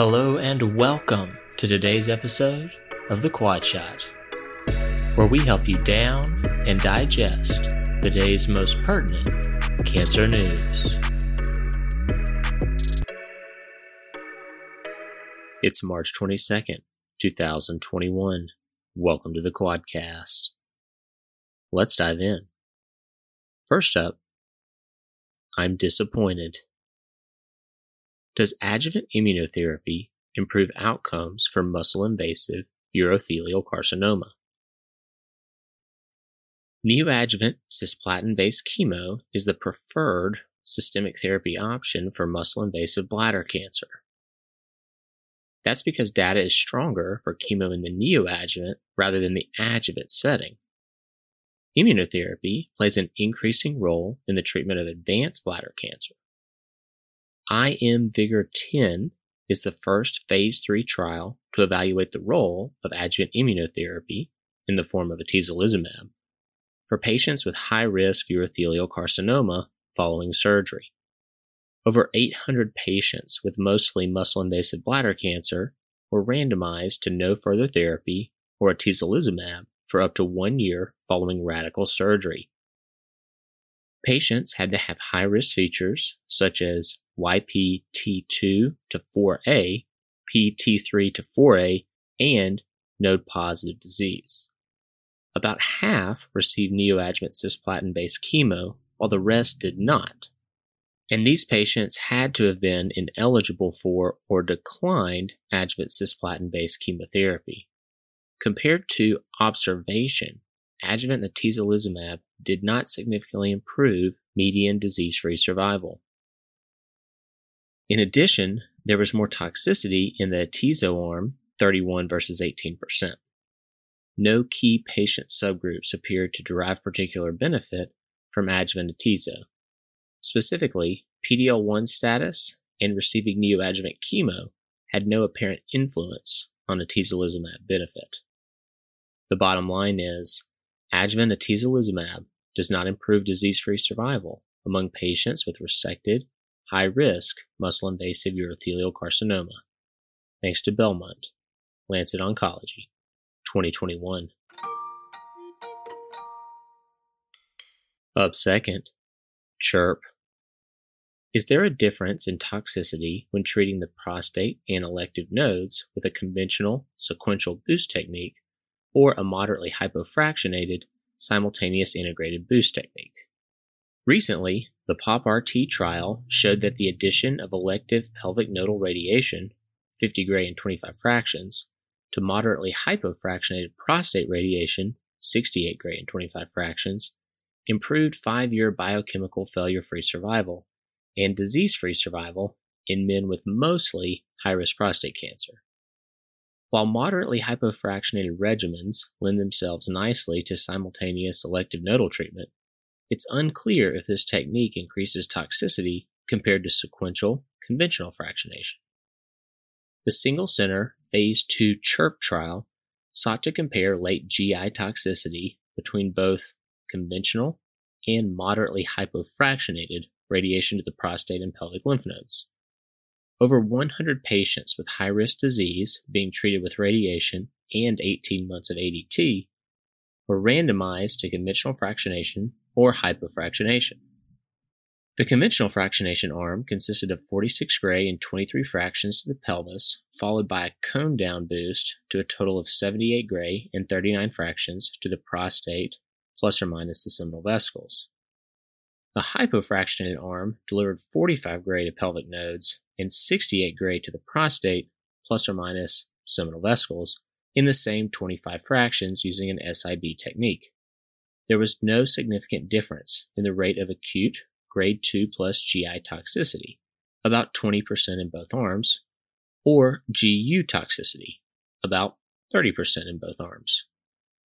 Hello and welcome to today's episode of The Quad Shot, where we help you down and digest the day's most pertinent cancer news. It's March 22nd, 2021. Welcome to the Quadcast. Let's dive in. First up, I'm disappointed. Does adjuvant immunotherapy improve outcomes for muscle invasive urothelial carcinoma? Neoadjuvant cisplatin based chemo is the preferred systemic therapy option for muscle invasive bladder cancer. That's because data is stronger for chemo in the neoadjuvant rather than the adjuvant setting. Immunotherapy plays an increasing role in the treatment of advanced bladder cancer. IMvigor 10 is the first phase 3 trial to evaluate the role of adjuvant immunotherapy in the form of atezolizumab for patients with high risk urothelial carcinoma following surgery. Over 800 patients with mostly muscle invasive bladder cancer were randomized to no further therapy or atezolizumab for up to one year following radical surgery. Patients had to have high risk features such as YPT2 to 4A, PT3 to 4A, and node positive disease. About half received neoadjuvant cisplatin based chemo, while the rest did not. And these patients had to have been ineligible for or declined adjuvant cisplatin based chemotherapy. Compared to observation, adjuvant atezolizumab did not significantly improve median disease free survival. In addition, there was more toxicity in the atezo arm, 31 versus 18%. No key patient subgroups appeared to derive particular benefit from adjuvant atezo. Specifically, PD-L1 status and receiving neoadjuvant chemo had no apparent influence on atezolizumab benefit. The bottom line is, adjuvant atezolizumab does not improve disease-free survival among patients with resected high risk muscle invasive urothelial carcinoma. Thanks to Bellmunt, Lancet Oncology, 2021. Up second, CHIRP. Is there a difference in toxicity when treating the prostate and elective nodes with a conventional sequential boost technique or a moderately hypofractionated simultaneous integrated boost technique? Recently, the POP-RT trial showed that the addition of elective pelvic nodal radiation, 50 gray and 25 fractions, to moderately hypofractionated prostate radiation, 68 gray and 25 fractions, improved five year biochemical failure free survival and disease free survival in men with mostly high risk prostate cancer. While moderately hypofractionated regimens lend themselves nicely to simultaneous selective nodal treatment, it's unclear if this technique increases toxicity compared to sequential, conventional fractionation. The single center Phase 2 CHIRP trial sought to compare late GI toxicity between both conventional and moderately hypofractionated radiation to the prostate and pelvic lymph nodes. Over 100 patients with high risk disease being treated with radiation and 18 months of ADT were randomized to conventional fractionation or hypofractionation. The conventional fractionation arm consisted of 46 gray and 23 fractions to the pelvis, followed by a cone down boost to a total of 78 gray and 39 fractions to the prostate, plus or minus the seminal vesicles. The hypofractionated arm delivered 45 gray to pelvic nodes and 68 gray to the prostate, plus or minus seminal vesicles, in the same 25 fractions using an SIB technique there was no significant difference in the rate of acute grade 2 plus GI toxicity, about 20% in both arms, or GU toxicity, about 30% in both arms.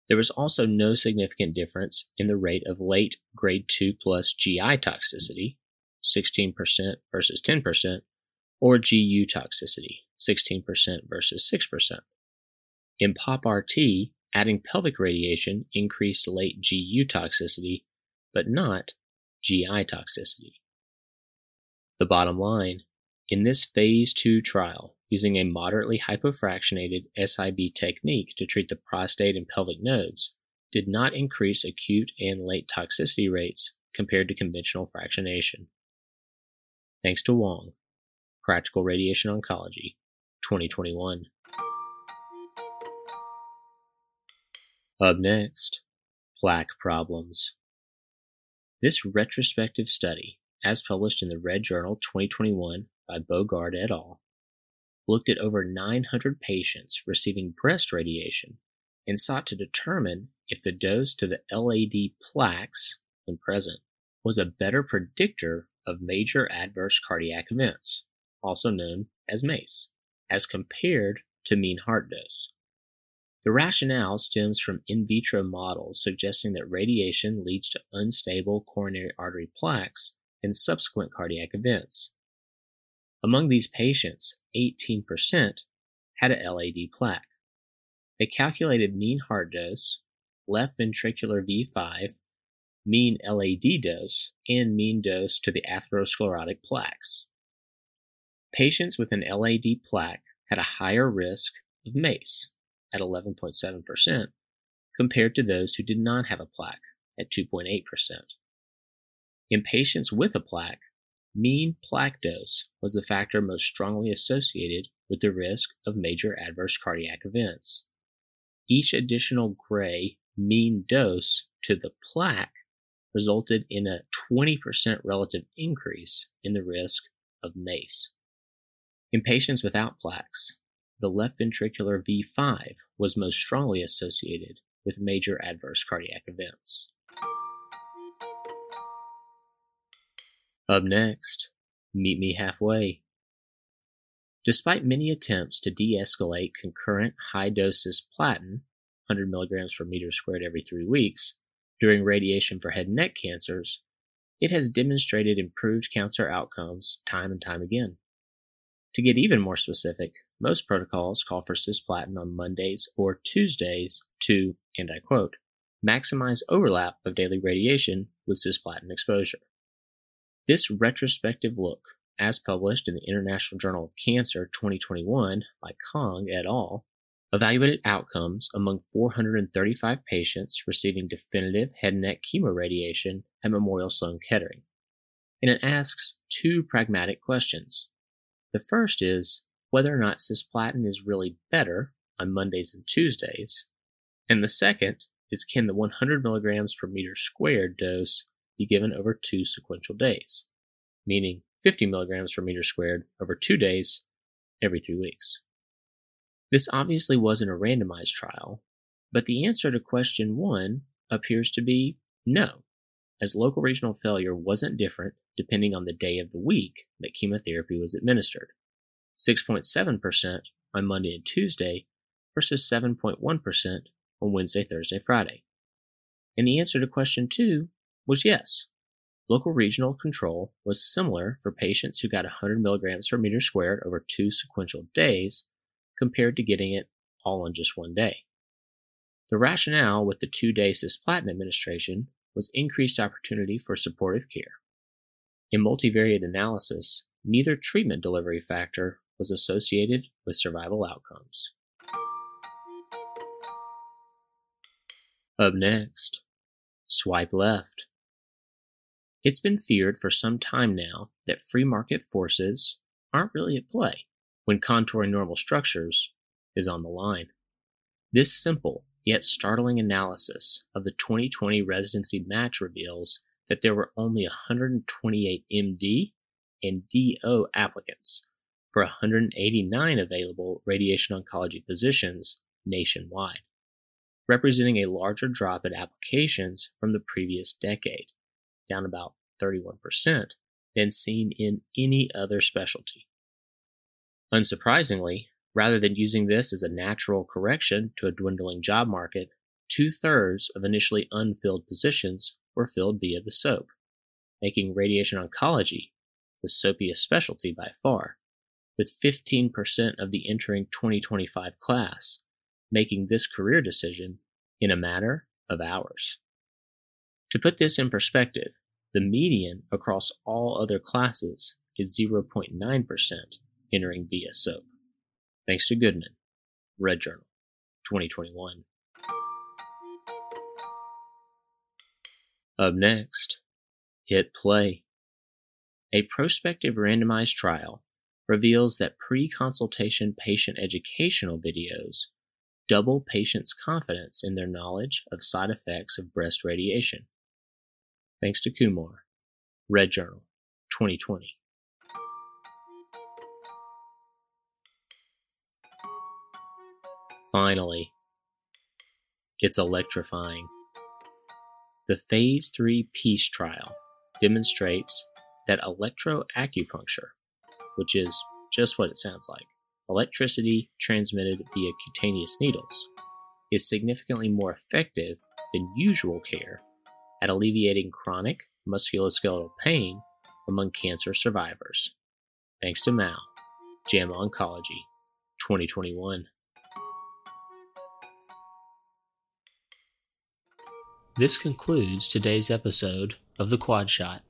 There was also no significant difference in the rate of late grade 2 plus GI toxicity, 16% versus 10%, or GU toxicity, 16% versus 6%. In POP-RT, Adding pelvic radiation increased late GU toxicity, but not GI toxicity. The bottom line in this phase 2 trial, using a moderately hypofractionated SIB technique to treat the prostate and pelvic nodes did not increase acute and late toxicity rates compared to conventional fractionation. Thanks to Wong, Practical Radiation Oncology, 2021. Up next, plaque problems. This retrospective study, as published in the Red Journal 2021 by Bogard et al., looked at over 900 patients receiving breast radiation and sought to determine if the dose to the LAD plaques, when present, was a better predictor of major adverse cardiac events, also known as MACE, as compared to mean heart dose. The rationale stems from in vitro models suggesting that radiation leads to unstable coronary artery plaques and subsequent cardiac events. Among these patients, 18% had a LAD plaque. They calculated mean heart dose, left ventricular V5, mean LAD dose, and mean dose to the atherosclerotic plaques. Patients with an LAD plaque had a higher risk of MACE at 11.7% compared to those who did not have a plaque at 2.8%. In patients with a plaque, mean plaque dose was the factor most strongly associated with the risk of major adverse cardiac events. Each additional gray mean dose to the plaque resulted in a 20% relative increase in the risk of MACE. In patients without plaques, the left ventricular V5 was most strongly associated with major adverse cardiac events. Up next, meet me halfway. Despite many attempts to de escalate concurrent high dose platin, 100 milligrams per meter squared every three weeks, during radiation for head and neck cancers, it has demonstrated improved cancer outcomes time and time again. To get even more specific, most protocols call for cisplatin on Mondays or Tuesdays to, and I quote, maximize overlap of daily radiation with cisplatin exposure. This retrospective look, as published in the International Journal of Cancer 2021 by Kong et al., evaluated outcomes among 435 patients receiving definitive head and neck chemoradiation at Memorial Sloan Kettering. And it asks two pragmatic questions. The first is whether or not cisplatin is really better on Mondays and Tuesdays. And the second is can the 100 milligrams per meter squared dose be given over two sequential days, meaning 50 milligrams per meter squared over two days every three weeks. This obviously wasn't a randomized trial, but the answer to question one appears to be no, as local regional failure wasn't different depending on the day of the week that chemotherapy was administered. 6.7% on Monday and Tuesday versus 7.1% on Wednesday, Thursday, Friday. And the answer to question two was yes. Local regional control was similar for patients who got 100 milligrams per meter squared over two sequential days compared to getting it all on just one day. The rationale with the two day cisplatin administration was increased opportunity for supportive care. In multivariate analysis, neither treatment delivery factor was associated with survival outcomes. Up next, swipe left. It's been feared for some time now that free market forces aren't really at play when contouring normal structures is on the line. This simple yet startling analysis of the 2020 residency match reveals that there were only 128 MD and DO applicants for 189 available radiation oncology positions nationwide, representing a larger drop in applications from the previous decade, down about 31%, than seen in any other specialty. Unsurprisingly, rather than using this as a natural correction to a dwindling job market, two thirds of initially unfilled positions were filled via the SOAP, making radiation oncology the soapiest specialty by far with 15% of the entering 2025 class making this career decision in a matter of hours. To put this in perspective, the median across all other classes is 0.9% entering via SOAP. Thanks to Goodman, Red Journal, 2021. Up next, hit play. A prospective randomized trial reveals that pre consultation patient educational videos double patients' confidence in their knowledge of side effects of breast radiation. Thanks to Kumar, Red Journal, 2020. Finally, it's electrifying. The Phase 3 PEACE trial demonstrates that electroacupuncture, which is just what it sounds like, electricity transmitted via cutaneous needles, is significantly more effective than usual care at alleviating chronic musculoskeletal pain among cancer survivors. Thanks to Mao, JAMA Oncology, 2021. This concludes today's episode of The Quad Shot.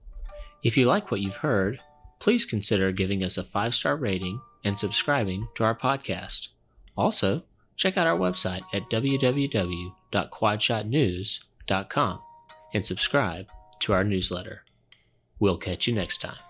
If you like what you've heard, please consider giving us a five star rating and subscribing to our podcast. Also, check out our website at www.quadshotnews.com and subscribe to our newsletter. We'll catch you next time.